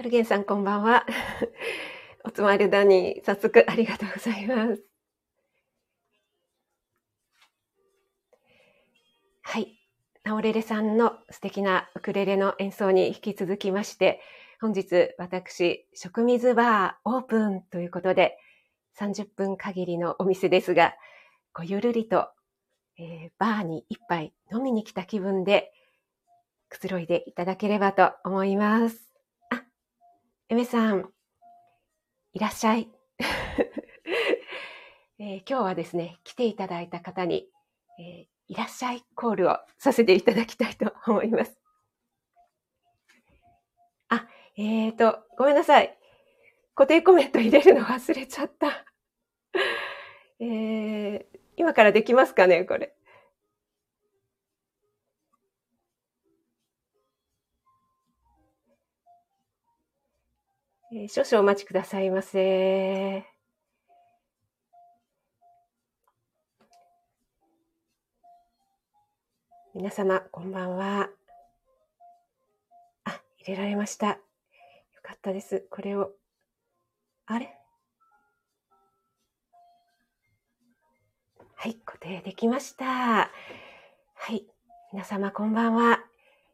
マルゲンさん、こんばんは。おつまりだに、早速ありがとうございます。はい。ナオレレさんの素敵なウクレレの演奏に引き続きまして、本日私、食水バーオープンということで、30分限りのお店ですが、ごゆるりと、えー、バーに一杯飲みに来た気分でくつろいでいただければと思います。エメさん、いらっしゃい。えー、今日はですね、来ていただいた方に、えー、いらっしゃいコールをさせていただきたいと 思います。あ、えーと、ごめんなさい。固定コメント入れるの忘れちゃった。えー、今からできますかね、これ。えー、少々お待ちくださいませ。皆様、こんばんは。あ、入れられました。よかったです。これを。あれ？はい、固定できました。はい。皆様、こんばんは。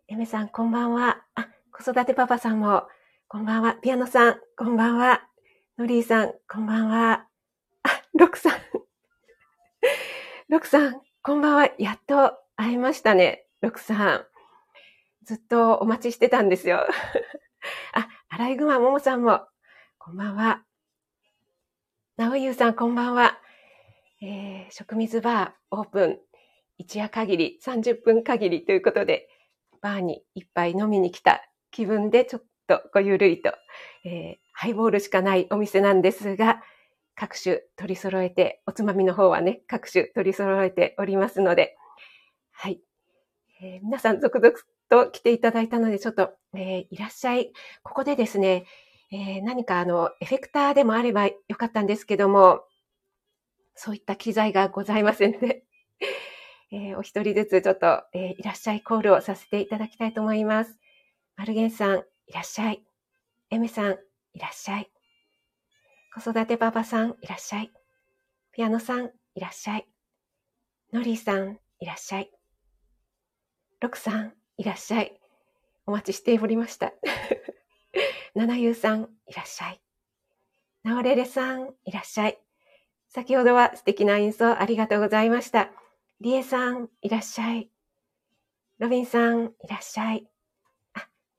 エメさん、こんばんは。あ、子育てパパさんもこんばんは。ピアノさん、こんばんは。ノリーさん、こんばんは。あ、ロクさん。ロクさん、こんばんは。やっと会えましたね。ロクさん。ずっとお待ちしてたんですよ。あ、アライグマももさんも、こんばんは。なおゆうさん、こんばんは。えー、食水バーオープン。一夜限り、30分限りということで、バーに一杯飲みに来た気分でちょっととごゆるりと、えー、ハイボールしかないお店なんですが、各種取り揃えて、おつまみの方はね、各種取り揃えておりますので、はい。えー、皆さん続々と来ていただいたので、ちょっと、えー、いらっしゃい。ここでですね、えー、何かあの、エフェクターでもあればよかったんですけども、そういった機材がございませんので、えー、お一人ずつちょっと、えー、いらっしゃいコールをさせていただきたいと思います。マルゲンさん、いらっしゃい。エメさん、いらっしゃい。子育てパパさん、いらっしゃい。ピアノさん、いらっしゃい。ノリーさん、いらっしゃい。ロクさん、いらっしゃい。お待ちしておりました。ナナユーさん、いらっしゃい。ナオレレさん、いらっしゃい。先ほどは素敵な演奏ありがとうございました。リエさん、いらっしゃい。ロビンさん、いらっしゃい。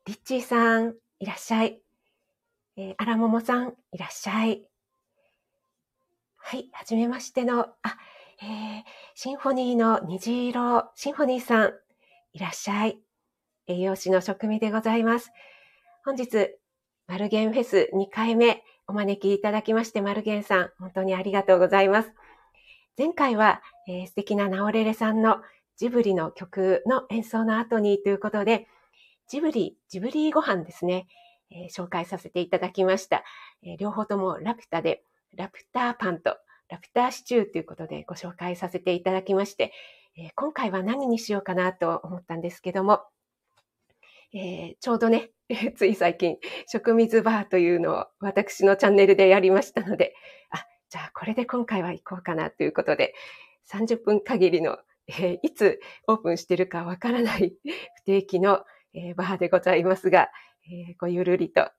リッチーさん、いらっしゃい。えー、アラモモさん、いらっしゃい。はい、はじめましての、あ、えー、シンフォニーの虹色、シンフォニーさん、いらっしゃい。栄養士の職味でございます。本日、マルゲンフェス2回目お招きいただきまして、マルゲンさん、本当にありがとうございます。前回は、えー、素敵なナオレレさんのジブリの曲の演奏の後にということで、ジブリ、ジブリご飯ですね、えー、紹介させていただきました、えー、両方ともラピュタで、ラピュタパンとラピュタシチューということでご紹介させていただきまして、えー、今回は何にしようかなと思ったんですけども、えちょうどね、つい最近、食水バーというのを私のチャンネルでやりましたので、あ、じゃあこれで今回は行こうかなということで、30分限りの、えいつオープンしてるかわからない不定期のえー、バーでございますが、えー、ごゆるりと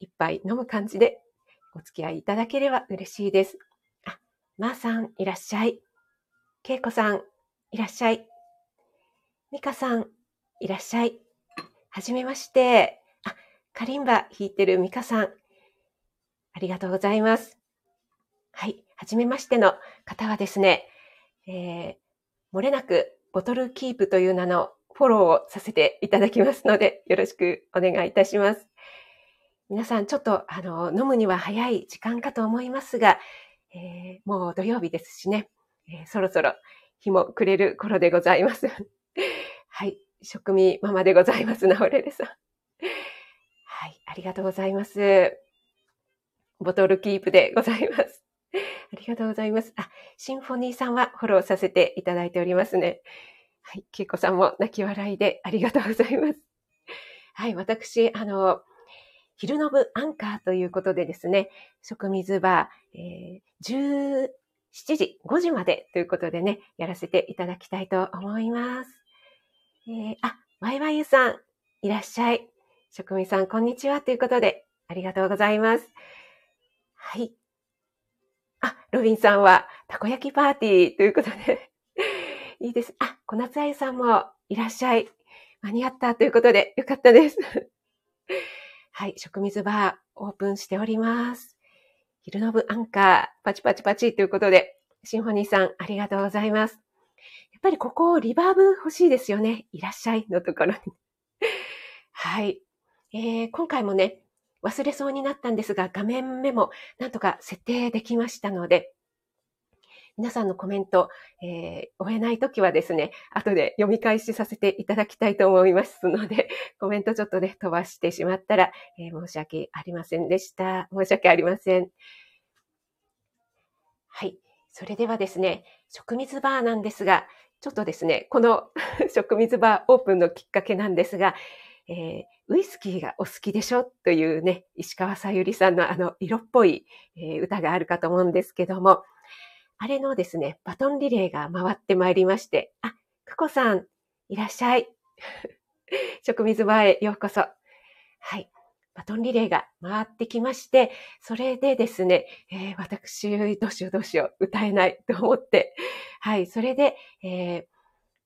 一杯飲む感じでお付き合いいただければ嬉しいです。あ、まー、さんいらっしゃい。けいこさんいらっしゃい。みかさんいらっしゃい。はじめまして。あ、カリンバ弾いてるみかさん。ありがとうございます。はい。はじめましての方はですね、えー、漏れなくボトルキープという名のフォローをさせていただきますので、よろしくお願いいたします。皆さん、ちょっと、あの、飲むには早い時間かと思いますが、えー、もう土曜日ですしね、えー、そろそろ日も暮れる頃でございます。はい、食味ママでございます、なおれれさん。はい、ありがとうございます。ボトルキープでございます。ありがとうございます。あ、シンフォニーさんはフォローさせていただいておりますね。はい、けいこさんも泣き笑いでありがとうございます。はい、私、あの、昼の部アンカーということでですね、食水バー、えー、17時、5時までということでね、やらせていただきたいと思います。えー、あ、ワイワイユさん、いらっしゃい。職味さん、こんにちは。ということで、ありがとうございます。はい。あ、ロビンさんは、たこ焼きパーティーということで いいです。あ、小夏あゆさんもいらっしゃい。間に合ったということで、よかったです。はい、食水バーオープンしております。昼の部アンカー、パチパチパチということで、シンフォニーさん、ありがとうございます。やっぱりここ、リバーブ欲しいですよね。いらっしゃいのところに。はい。えー、今回もね、忘れそうになったんですが、画面メモ、なんとか設定できましたので、皆さんのコメント、えー、終えないときはですね、後で読み返しさせていただきたいと思いますので、コメントちょっとね、飛ばしてしまったら、えー、申し訳ありませんでした。申し訳ありません。はい。それではですね、食水バーなんですが、ちょっとですね、この 食水バーオープンのきっかけなんですが、えー、ウイスキーがお好きでしょ？というね、石川さゆりさんのあの色っぽい、えー、歌があるかと思うんですけども、あれのですね、バトンリレーが回ってまいりまして、あ、くこさん、いらっしゃい。食水場へようこそ。はい。バトンリレーが回ってきまして、それでですね、えー、私、どうしようどうしよう、歌えないと思って、はい、それで、えー、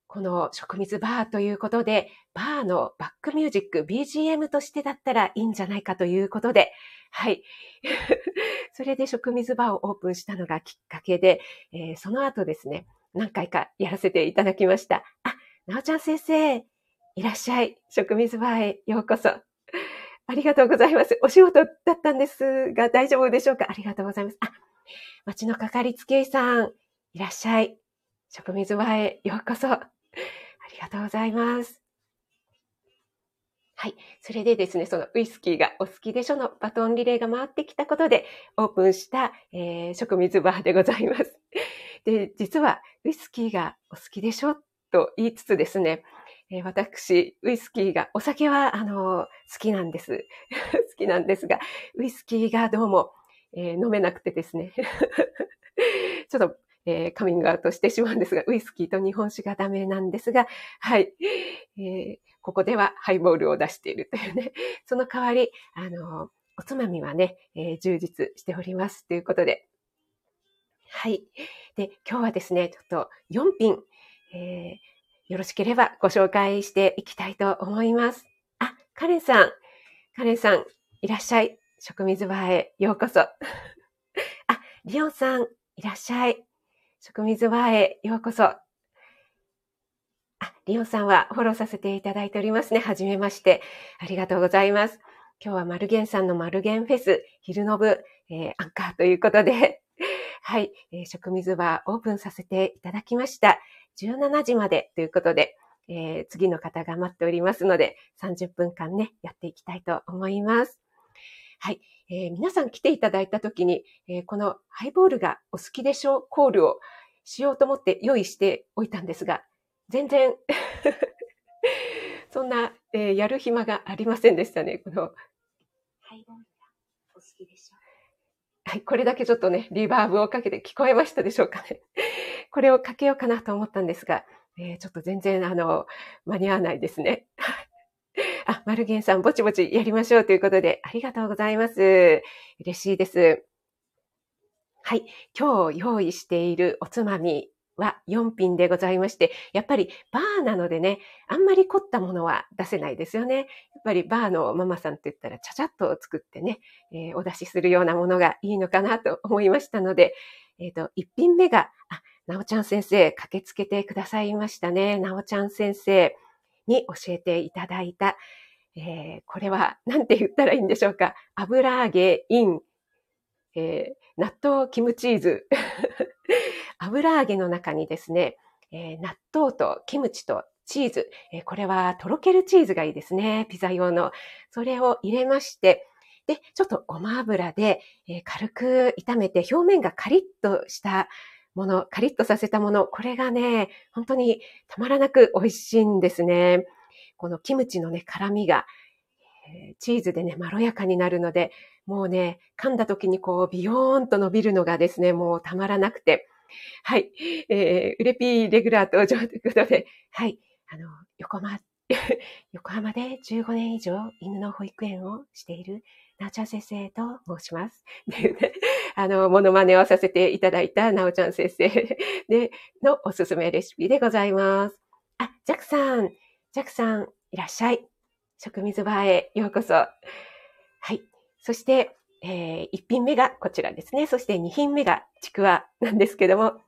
この食水バーということで、バーのバックミュージック、BGM としてだったらいいんじゃないかということで、はい。それで食水バーをオープンしたのがきっかけで、えー、その後ですね、何回かやらせていただきました。あ、なおちゃん先生、いらっしゃい。食水バーへようこそ。ありがとうございます。お仕事だったんですが大丈夫でしょうか？ありがとうございます。あ、町のかかりつけ医さん、いらっしゃい。食水バーへようこそ。ありがとうございます。はい。それでですね、そのウイスキーがお好きでしょのバトンリレーが回ってきたことでオープンした、えー、食水バーでございます。で、実はウイスキーがお好きでしょと言いつつですね、えー、私、ウイスキーが、お酒は、あのー、好きなんです。好きなんですが、ウイスキーがどうも、えー、飲めなくてですね。ちょっとえー、カミングアウトしてしまうんですが、ウイスキーと日本酒がダメなんですが、はい。えー、ここではハイボールを出しているというね、その代わり、あの、おつまみはね、えー、充実しておりますということで。はい。で、今日はですね、ちょっと4品、えー、よろしければご紹介していきたいと思います。あ、カレンさん、カレンさん、いらっしゃい。食水場へようこそ。あ、リオンさん、いらっしゃい。食水バーへようこそ。あ、リオさんはフォローさせていただいておりますね。はじめまして。ありがとうございます。今日はマルゲンさんのマルゲンフェス、昼の部、えー、アンカーということで、はい、えー、食水バーオープンさせていただきました。17時までということで、えー、次の方が待っておりますので、30分間ね、やっていきたいと思います。はい。えー、皆さん来ていただいたときに、えー、このハイボールがお好きでしょうコールをしようと思って用意しておいたんですが、全然 そんな、えー、やる暇がありませんでしたね。このハイボールがお好きでしょうはい、これだけちょっとね、リバーブをかけて聞こえましたでしょうかね。これをかけようかなと思ったんですが、えー、ちょっと全然、あの、間に合わないですね。あ、マルゲンさん、ぼちぼちやりましょうということで、ありがとうございます。嬉しいです。はい。今日用意しているおつまみは4品でございまして、やっぱりバーなのでね、あんまり凝ったものは出せないですよね。やっぱりバーのママさんって言ったら、ちゃちゃっと作ってね、えー、お出しするようなものがいいのかなと思いましたので、えっ、ー、と、1品目が、あ、なおちゃん先生、駆けつけてくださいましたね。なおちゃん先生。に教えていただいた、えー、これは何て言ったらいいんでしょうか。油揚げイン、えー、納豆キムチーズ。油揚げの中にですね、えー、納豆とキムチとチーズ、えー、これはとろけるチーズがいいですね。ピザ用の。それを入れまして、で、ちょっとごま油で、えー、軽く炒めて表面がカリッとしたもの、カリッとさせたもの、これがね、本当にたまらなく美味しいんですね。このキムチのね、辛みが、えー、チーズでね、まろやかになるので、もうね、噛んだ時にこう、ビヨーンと伸びるのがですね、もうたまらなくて、はい。えー、ウレピーレギュラー登場ということで、はい。あの、横浜、横浜で15年以上犬の保育園をしているなおちゃん先生と申します。あの、モノマネをさせていただいたなおちゃん先生 で、のおすすめレシピでございます。あ、ジャクさん、ジャクさん、いらっしゃい。食水場へようこそ。はい。そして、えー、1品目がこちらですね。そして2品目がちくわなんですけども。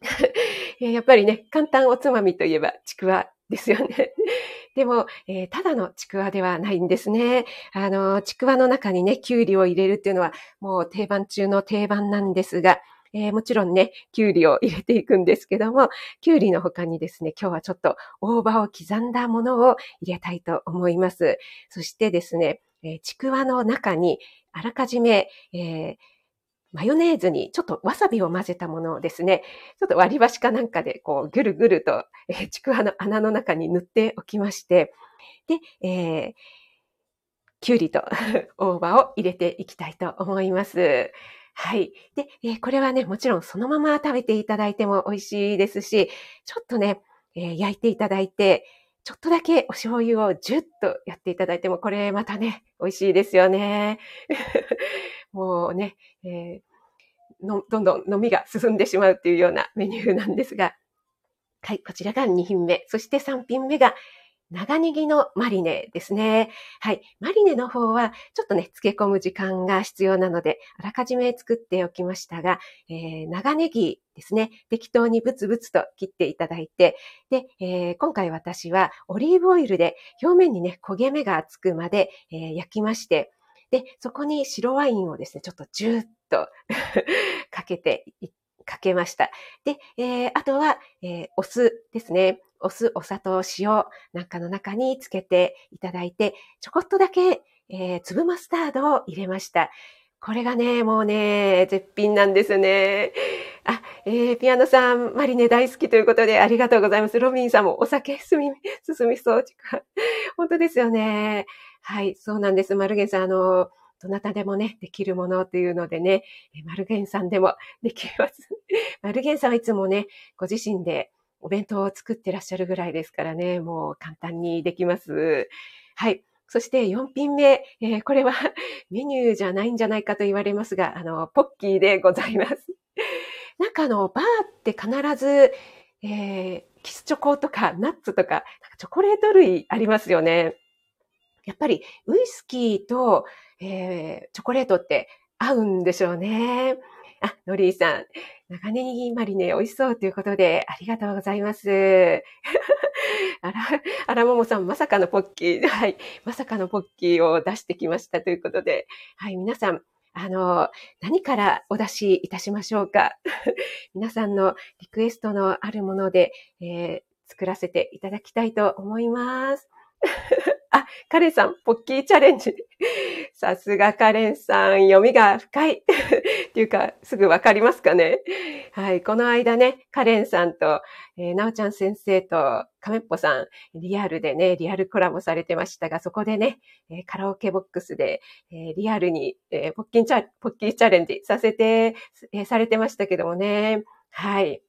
やっぱりね、簡単おつまみといえばちくわですよね。でも、えー、ただのちくわではないんですね。あの、ちくわの中にね、きゅうりを入れるっていうのはもう定番中の定番なんですが、えー、もちろんね、きゅうりを入れていくんですけども、きゅうりの他にですね、今日はちょっと大葉を刻んだものを入れたいと思います。そしてですね、えー、ちくわの中にあらかじめ、えー、マヨネーズにちょっとわさびを混ぜたものをですね、ちょっと割り箸かなんかでこうぐるぐると、えー、ちくわの穴の中に塗っておきまして、で、えー、きゅうりと 大葉を入れていきたいと思います。はい。で、えー、これはね、もちろんそのまま食べていただいても美味しいですし、ちょっとね、えー、焼いていただいて、ちょっとだけお醤油をジュッとやっていただいても、これまたね、美味しいですよね。もうね、えー、の、どんどん飲みが進んでしまうっていうようなメニューなんですが、はい、こちらが2品目。そして3品目が、長ネギのマリネですね。はい。マリネの方は、ちょっとね、漬け込む時間が必要なので、あらかじめ作っておきましたが、えー、長ネギですね、適当にブツブツと切っていただいて、で、えー、今回私はオリーブオイルで表面にね、焦げ目がつくまで、えー、焼きまして、で、そこに白ワインをですね、ちょっとジューッと かけて、かけました。で、えー、あとは、え、お酢ですね。お酢、お砂糖、塩なんかの中につけていただいて、ちょこっとだけ、え、粒マスタードを入れました。これがね、もうね、絶品なんですね。あ、えー、ピアノさん、マリネ大好きということでありがとうございます。ロビンさんもお酒進み、進みそう。本当ですよね。はい、そうなんです。マルゲンさん、あの、どなたでもね、できるものというのでね、マルゲンさんでもできます。マルゲンさんはいつもね、ご自身でお弁当を作ってらっしゃるぐらいですからね、もう簡単にできます。はい。そして4品目、えー、これは メニューじゃないんじゃないかと言われますが、あの、ポッキーでございます。なんかあの、バーって必ず、えー、キスチョコとかナッツとか、かチョコレート類ありますよね。やっぱりウイスキーと、えー、チョコレートって合うんでしょうね。あ、ノリーさん、長ネギマリネ美味しそうということで、ありがとうございます。あら、あらももさん、まさかのポッキー、はい、まさかのポッキーを出してきましたということで、はい、皆さん、あの、何からお出しいたしましょうか 皆さんのリクエストのあるもので、えー、作らせていただきたいと思います。あ、カレンさん、ポッキーチャレンジ。さすがカレンさん、読みが深い。っていうか、すぐわかりますかね。はい、この間ね、カレンさんと、えー、なおちゃん先生と、カメッポさん、リアルでね、リアルコラボされてましたが、そこでね、えー、カラオケボックスで、えー、リアルに、えー、ポッキーチャ、ポッキーチャレンジさせて、えー、されてましたけどもね。はい。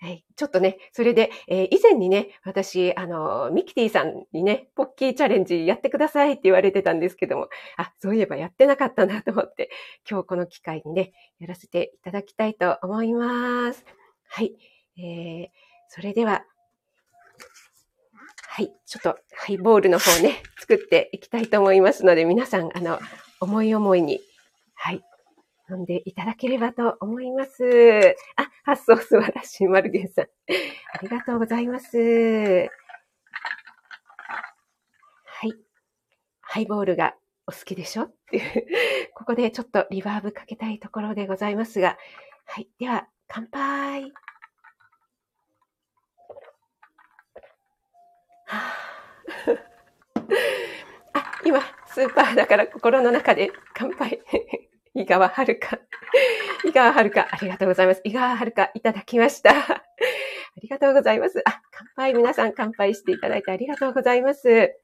はい。ちょっとね、それで、えー、以前にね、私、あの、ミキティさんにね、ポッキーチャレンジやってくださいって言われてたんですけども、あ、そういえばやってなかったなと思って、今日この機会にね、やらせていただきたいと思います。はい。えー、それでは、はい。ちょっとハイボールの方ね、作っていきたいと思いますので、皆さん、あの、思い思いに、はい、飲んでいただければと思います。あ、発想素晴らしい、マルゲンさん。ありがとうございます。はい。ハイボールがお好きでしょ？っていう、ここでちょっとリバーブかけたいところでございますが、はい。では、乾杯。は あ、今、スーパーだから心の中で乾杯。井川遥か。井川遥か。ありがとうございます。井川遥かいただきました。ありがとうございます。あ、乾杯。皆さん乾杯していただいてありがとうございます。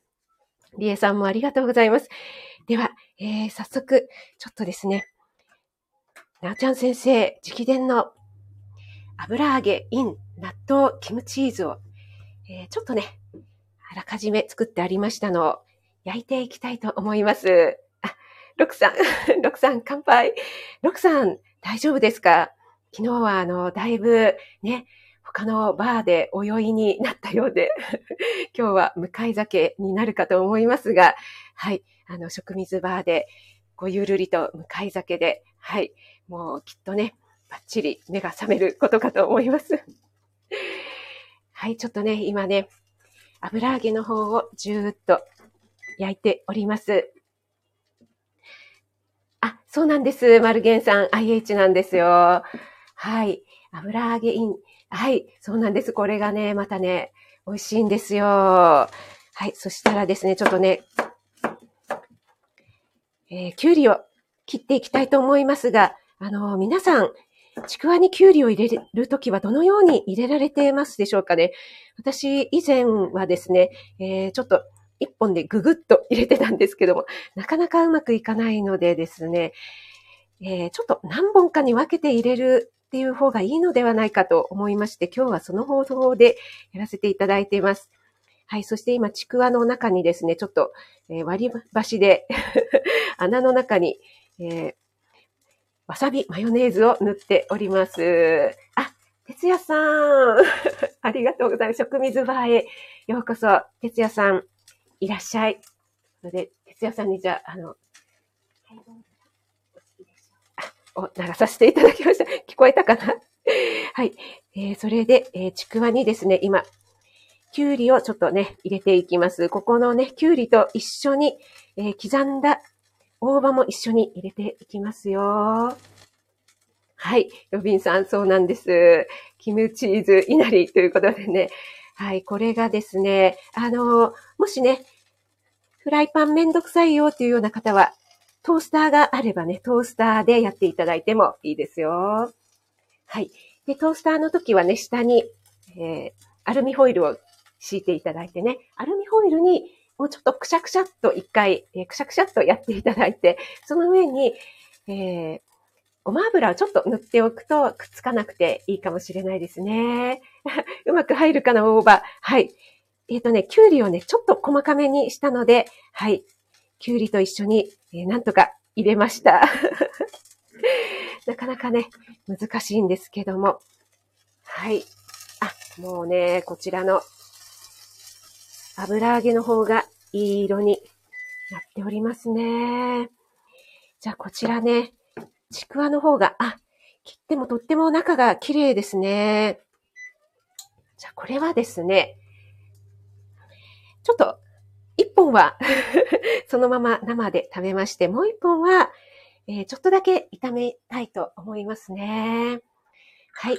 りえさんもありがとうございます。では、えー、早速、ちょっとですね、なおちゃん先生、直伝の油揚げ、イン、納豆、キムチーズを、えー、ちょっとね、あらかじめ作ってありましたのを焼いていきたいと思います。ロクさん、ロクさん乾杯。ロクさん、大丈夫ですか？昨日はあの、だいぶね、他のバーで泳いになったようで、今日は向かい酒になるかと思いますが、はい、あの、食水バーで、ごゆるりと向かい酒で、はい、もうきっとね、バッチリ目が覚めることかと思います。はい、ちょっとね、今ね、油揚げの方をじゅーっと焼いております。あ、そうなんです。マルゲンさん、IH なんですよ。はい。油揚げイン。はい。そうなんです。これがね、またね、美味しいんですよ。はい。そしたらですね、ちょっとね、えー、きゅうりを切っていきたいと思いますが、あのー、皆さん、ちくわにきゅうりを入れるときはどのように入れられてますでしょうかね。私、以前はですね、えー、ちょっと一本でぐぐっと入れてたんですけども、なかなかうまくいかないのでですね、えー、ちょっと何本かに分けて入れるっていう方がいいのではないかと思いまして、今日はその方法でやらせていただいています。はい。そして今、ちくわの中にですね、ちょっと、え、割り箸で 穴の中に、えー、わさびマヨネーズを塗っております。あ、哲也さん。ありがとうございます。食水バーへようこそ。哲也さん、いらっしゃい。それで、哲也さんにじゃあ、あの、を流させていただきました。聞こえたかな？はい。えー、それで、えー、ちくわにですね、今、きゅうりをちょっとね、入れていきます。ここのね、きゅうりと一緒に、えー、刻んだ大葉も一緒に入れていきますよ。はい。ロビンさん、そうなんです。キムチーズいなりということでね。はい。これがですね、あの、もしね、フライパンめんどくさいよというような方は、トースターがあればね、トースターでやっていただいてもいいですよ。はい。で、トースターの時はね、下に、えー、アルミホイルを敷いていただいてね、アルミホイルにもうちょっとくしゃくしゃっと一回、えー、くしゃくしゃっとやっていただいて、その上に、えー、ごま油をちょっと塗っておくとくっつかなくていいかもしれないですね。うまく入るかな、大葉。はい。えっ、ー、とね、きゅうりをね、ちょっと細かめにしたので、はい。きゅうりと一緒に、えー、なんとか入れました。なかなかね、難しいんですけども。はい。あ、もうね、こちらの油揚げの方がいい色になっておりますね。じゃあこちらね、ちくわの方が、あ、切ってもとっても中が綺麗ですね。じゃあこれはですね、ちょっと一本は そのまま生で食べまして、もう一本は、えー、ちょっとだけ炒めたいと思いますね。はい。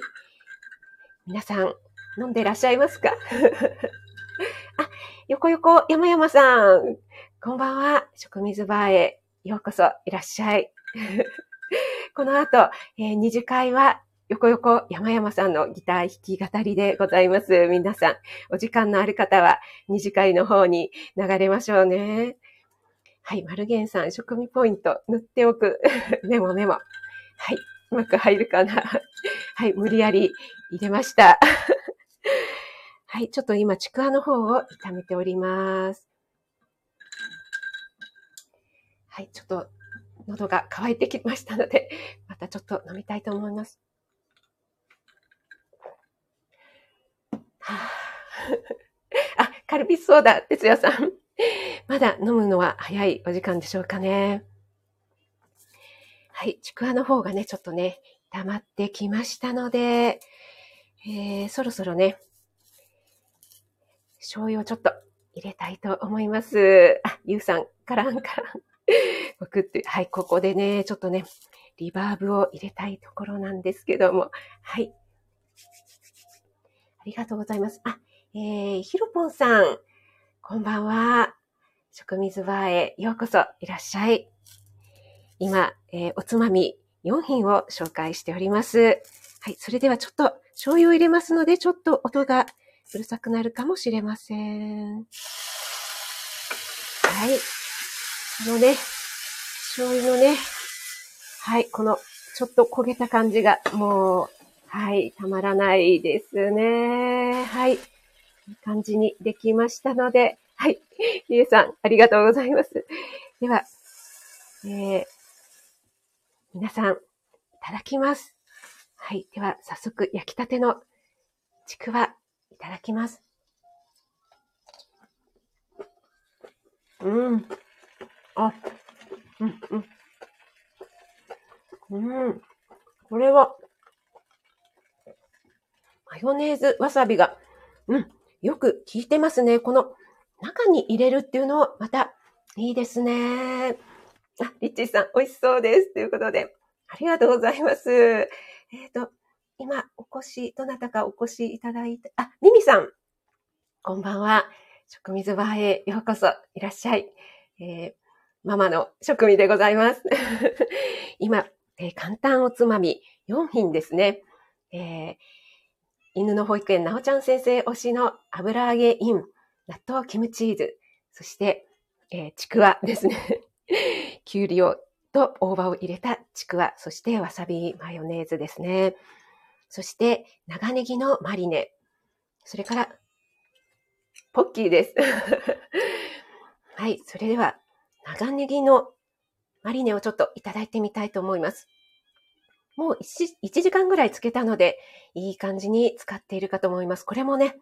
皆さん、飲んでらっしゃいますか？あ、横横山山さん。こんばんは。食水バーへようこそいらっしゃい。この後、えー、二次会は横横山山さんのギター弾き語りでございます。皆さん、お時間のある方は二次会の方に流れましょうね。はい、マルゲンさん、食味ポイント塗っておく。メモメモ。はい、うまく入るかな。はい、無理やり入れました。はい、ちょっと今、ちくわの方を炒めております。はい、ちょっと喉が渇いてきましたので、またちょっと飲みたいと思います。あ、カルピスソーダ、哲也さん。まだ飲むのは早いお時間でしょうかね。はい、ちくわの方がね、ちょっとね、溜まってきましたので、えー、そろそろね、醤油をちょっと入れたいと思います。あ、ゆうさん、カランカラン。僕って、はい、ここでね、ちょっとね、リバーブを入れたいところなんですけども、はい。ありがとうございます。あ、えー、ひろぽんさん、こんばんは。食水バーへようこそいらっしゃい。今、えー、おつまみ4品を紹介しております。はい、それではちょっと醤油を入れますので、ちょっと音がうるさくなるかもしれません。はい。このね、醤油のね、はい、この、ちょっと焦げた感じが、もう、はい、たまらないですね。はい。いい感じにできましたので、はい。りえさん、ありがとうございます。では、えー、皆さん、いただきます。はい。では、早速、焼きたてのちくわ、いただきます。うん。あ、うん、うん。うん。これは、マヨネーズわさびが、うん、よく効いてますね。この中に入れるっていうのまたいいですね。あ、リッチーさん、美味しそうです。ということで、ありがとうございます。えっ、ー、と、今、お越し、どなたかお越しいただいて、あ、ミミさん、こんばんは。食水バーへようこそいらっしゃい。えー、ママの食味でございます。今、えー、簡単おつまみ4品ですね。えー、犬の保育園なおちゃん先生推しの油揚げイン、納豆キムチーズ、そして、えー、ちくわですね。きゅうりをと大葉を入れたちくわ、そしてわさびマヨネーズですね。そして長ネギのマリネ。それから、ポッキーです。はい、それでは長ネギのマリネをちょっといただいてみたいと思います。もう 1, 1時間ぐらいつけたので、いい感じに使っているかと思います。これもね、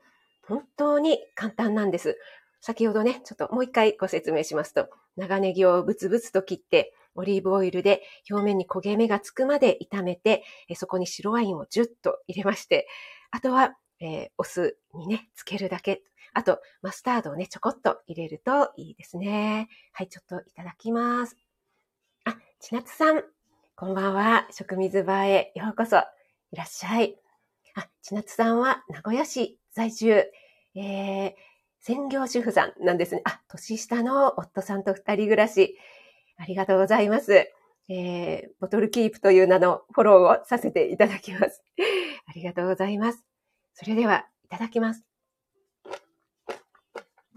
本当に簡単なんです。先ほどね、ちょっともう一回ご説明しますと、長ネギをブツブツと切って、オリーブオイルで表面に焦げ目がつくまで炒めて、そこに白ワインをジュッと入れまして、あとは、えー、お酢にね、つけるだけ。あと、マスタードをね、ちょこっと入れるといいですね。はい、ちょっといただきます。あ、ちなつさん、こんばんは。食水場へようこそ。いらっしゃい。あ、ちなつさんは名古屋市在住、えー、専業主婦さんなんですね。あ、年下の夫さんと二人暮らし。ありがとうございます。えー、ボトルキープという名のフォローをさせていただきます。ありがとうございます。それでは、いただきます。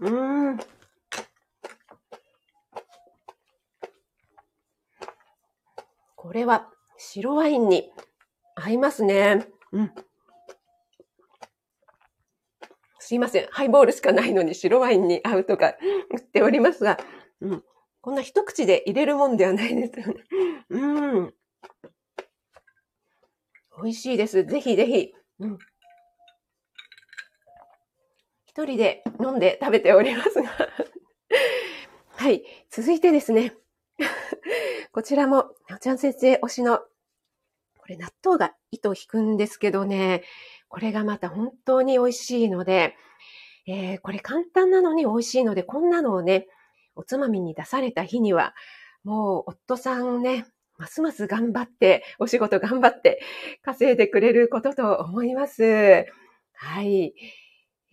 うーん。これは白ワインに合いますね。うん。すいません。ハイボールしかないのに白ワインに合うとか 言っておりますが、うん。こんな一口で入れるもんではないですよね。うん。美味しいです。ぜひぜひ。うん。一人で飲んで食べておりますがはい。続いてですね。こちらも、なおちゃん先生推しの、これ納豆が糸を引くんですけどね、これがまた本当に美味しいので、えー、これ簡単なのに美味しいので、こんなのをね、おつまみに出された日には、もう夫さんね、ますます頑張って、お仕事頑張って稼いでくれることと思います。はい。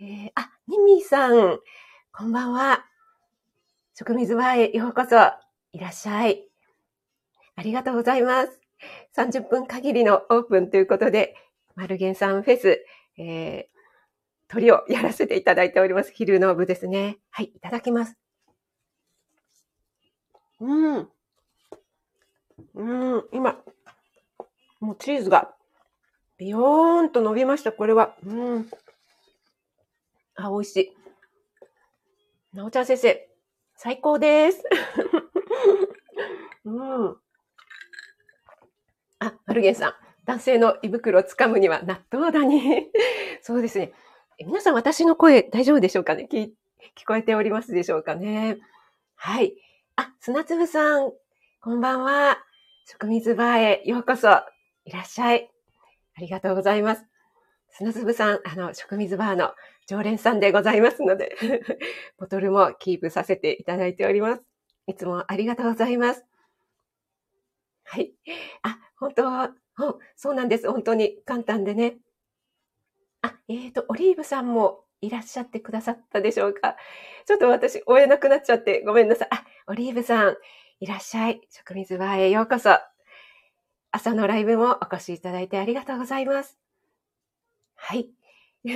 えー、あ、ミミさん、こんばんは。食水場へようこそ。いらっしゃい。ありがとうございます。30分限りのオープンということで、マルゲンさんフェス、えー、鳥をやらせていただいております。昼の部ですね。はい、いただきます。うん。うん、今、もうチーズがビヨーンと伸びました。これは。うん。あ、美味しい。なおちゃん先生、最高です。うん。あ、マルゲンさん。男性の胃袋をつかむには納豆だに。そうですね。皆さん私の声大丈夫でしょうかね？聞聞こえておりますでしょうかね？はい。あ、砂粒さん、こんばんは。食水バーへようこそ。いらっしゃい。ありがとうございます。砂粒さん、あの、食水バーの常連さんでございますので ボトルもキープさせていただいております。いつもありがとうございます。はい。あ、本当は、そうなんです。本当に簡単でね。あ、えっ、ー、と、オリーブさんもいらっしゃってくださったでしょうか？ちょっと私、追えなくなっちゃってごめんなさい。あ、オリーブさん、いらっしゃい。食水バーへようこそ。朝のライブもお越しいただいてありがとうございます。はい。美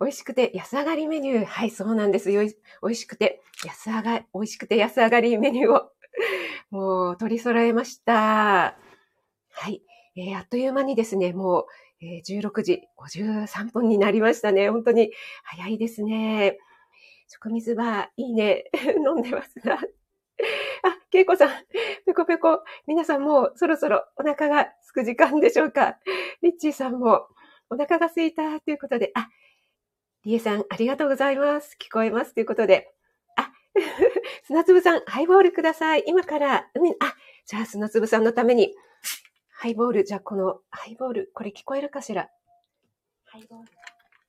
味しくて安上がりメニュー。はい、そうなんですよ。美味しくて安上がり、美味しくて安上がりメニューを、もう取り揃えました。はい。えー、あっという間にですね、もう、えー、16時53分になりましたね。本当に早いですね。食水は、いいね。飲んでますが。あ、けいこさん、ぺこぺこ。皆さんもうそろそろお腹が空く時間でしょうか。リッチーさんもお腹が空いたということで、あ、りえさん、ありがとうございます。聞こえますということで。あ、砂粒さん、ハイボールください。今から海、あ、じゃあ砂粒さんのために、ハイボール、じゃあこのハイボール、これ聞こえるかしら？ハイボールが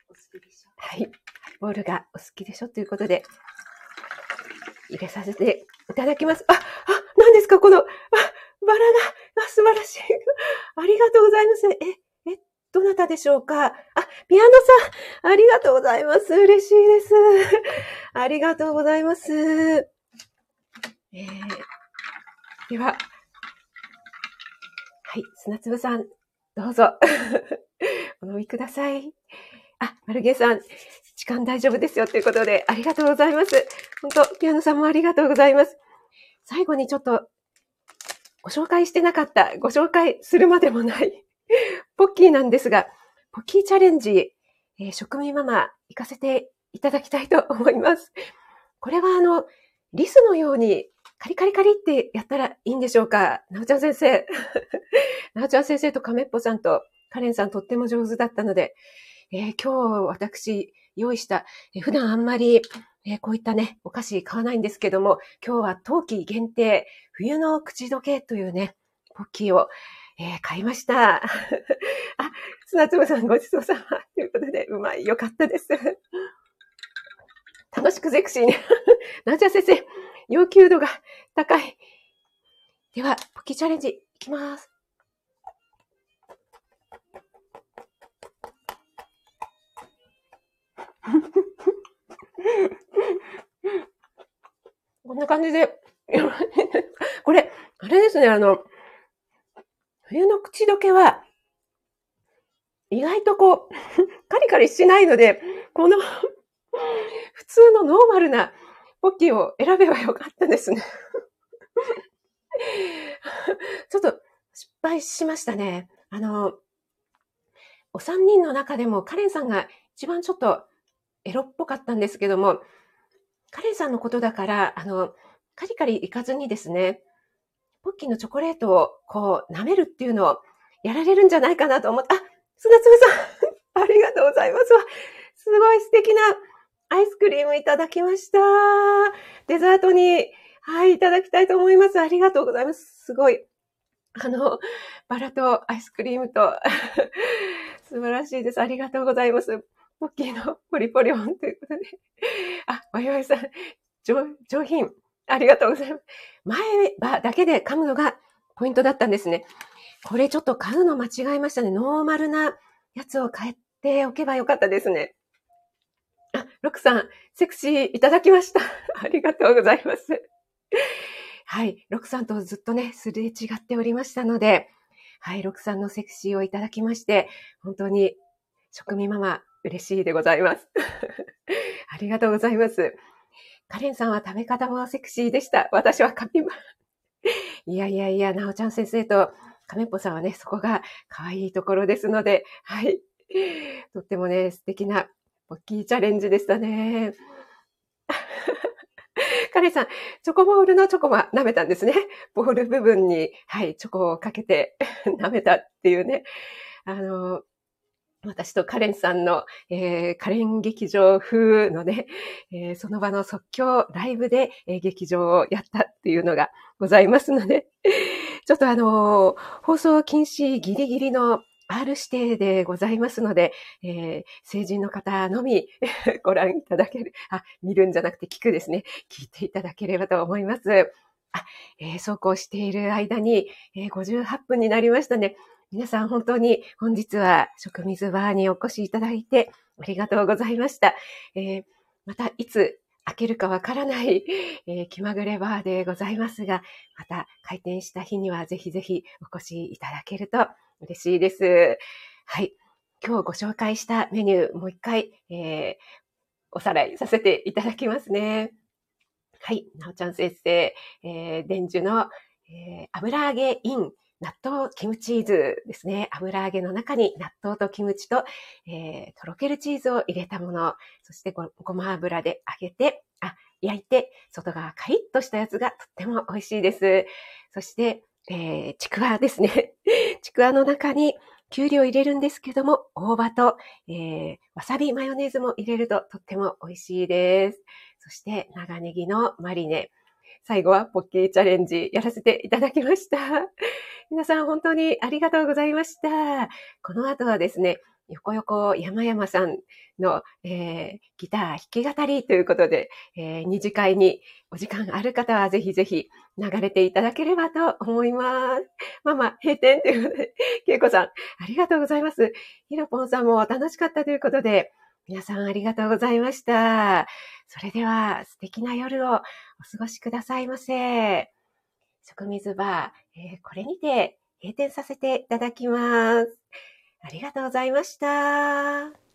お好きでしょ？はい。ハイボールがお好きでしょ？ということで、入れさせていただきます。あ、あ、何ですか？この、あ、バラが、あ、素晴らしい。ありがとうございます。え、え、どなたでしょうか？あ、ピアノさん、ありがとうございます。嬉しいです。ありがとうございます。えー、では、はい、砂粒さん、どうぞ。お飲みください。あ、マルゲさん、時間大丈夫ですよということで、ありがとうございます。本当ピアノさんもありがとうございます。最後にちょっと、ご紹介してなかった、ご紹介するまでもない ポッキーなんですが、ポッキーチャレンジ、えー、食味ママ、行かせていただきたいと思います。これはあの、リスのようにカリカリカリってやったらいいんでしょうか？なおちゃん先生。なおちゃん先生と亀っぽさんとカレンさんとっても上手だったので、えー、今日私用意した、えー、普段あんまり、えー、こういったね、お菓子買わないんですけども、今日は冬季限定、冬の口どけというね、ポッキーを、えー、買いました。あ、砂粒さんごちそうさまということで、うまい、よかったです。楽しくゼクシーに。なおちゃん先生、要求度が高い。では、ポキチャレンジいきます。こんな感じで、これ、あれですね、あの、冬の口どけは、意外とこう、カリカリしないので、この普通のノーマルなポッキーを選べばよかったですね ちょっと失敗しましたね。あの、お三人の中でもカレンさんが一番ちょっとエロっぽかったんですけども、カレンさんのことだから、あの、カリカリいかずにですね、ポッキーのチョコレートをこう舐めるっていうのをやられるんじゃないかなと思って、あ、砂粒さん ありがとうございます。すごい素敵なアイスクリームいただきました。デザートに、はい、いただきたいと思います。ありがとうございます。すごい。あの、バラとアイスクリームと 素晴らしいです。ありがとうございます。ポッキーのポリポリオンということで。あ、わいわいさん、上上品。ありがとうございます。前歯だけで噛むのがポイントだったんですね。これちょっと買うの間違えましたね。ノーマルなやつを買っておけばよかったですね。あ、ロクさん、セクシーいただきました。ありがとうございます。はい、ロクさんとずっとね、すれ違っておりましたので、はい、ロクさんのセクシーをいただきまして、本当に食味ママ嬉しいでございます。ありがとうございます。カレンさんは食べ方もセクシーでした。私はカピマ。いやいやいや、なおちゃん先生とカメッポさんはね、そこが可愛いところですので、はい。とってもね、素敵な大きいチャレンジでしたね。カレさん、チョコボールのチョコは舐めたんですね。ボール部分に、はい、チョコをかけて 舐めたっていうね。あの、私とカレンさんの、えー、カレン劇場風のね、えー、その場の即興ライブで、えー、劇場をやったっていうのがございますので、ちょっとあの放送禁止ギリギリの R 指定でございますので、えー、成人の方のみ ご覧いただける、あ、見るんじゃなくて聞くですね。聞いていただければと思います。あ、えー、そうこうしている間に、えー、58分になりましたね。皆さん本当に本日は食水バーにお越しいただいてありがとうございました。えー、またいつ開けるかわからない、えー、気まぐれバーでございますが、また開店した日にはぜひぜひお越しいただけると嬉しいです。はい。今日ご紹介したメニュー、もう一回、えー、おさらいさせていただきますね。はい。なおちゃん先生、えー、伝授の、えー、油揚げイン納豆キムチーズですね。油揚げの中に納豆とキムチと、えー、とろけるチーズを入れたもの、そしてごごま油で揚げて、あ、焼いて、外側カリッとしたやつがとっても美味しいです。そして、えー、ちくわですね。ちくわの中にきゅうりを入れるんですけども、大葉と、えー、わさびマヨネーズも入れるととっても美味しいです。そして、長ネギのマリネ。最後はポッケーチャレンジやらせていただきました。皆さん本当にありがとうございました。この後はですね、横横山々さんの、えー、ギター弾き語りということで、えー、二次会にお時間ある方はぜひぜひ流れていただければと思います。ママ、閉店ということで、けいこさん、ありがとうございます。ひろぽんさんも楽しかったということで、皆さんありがとうございました。それでは素敵な夜をお過ごしくださいませ。食水バー、えー、これにて閉店させていただきます。ありがとうございました。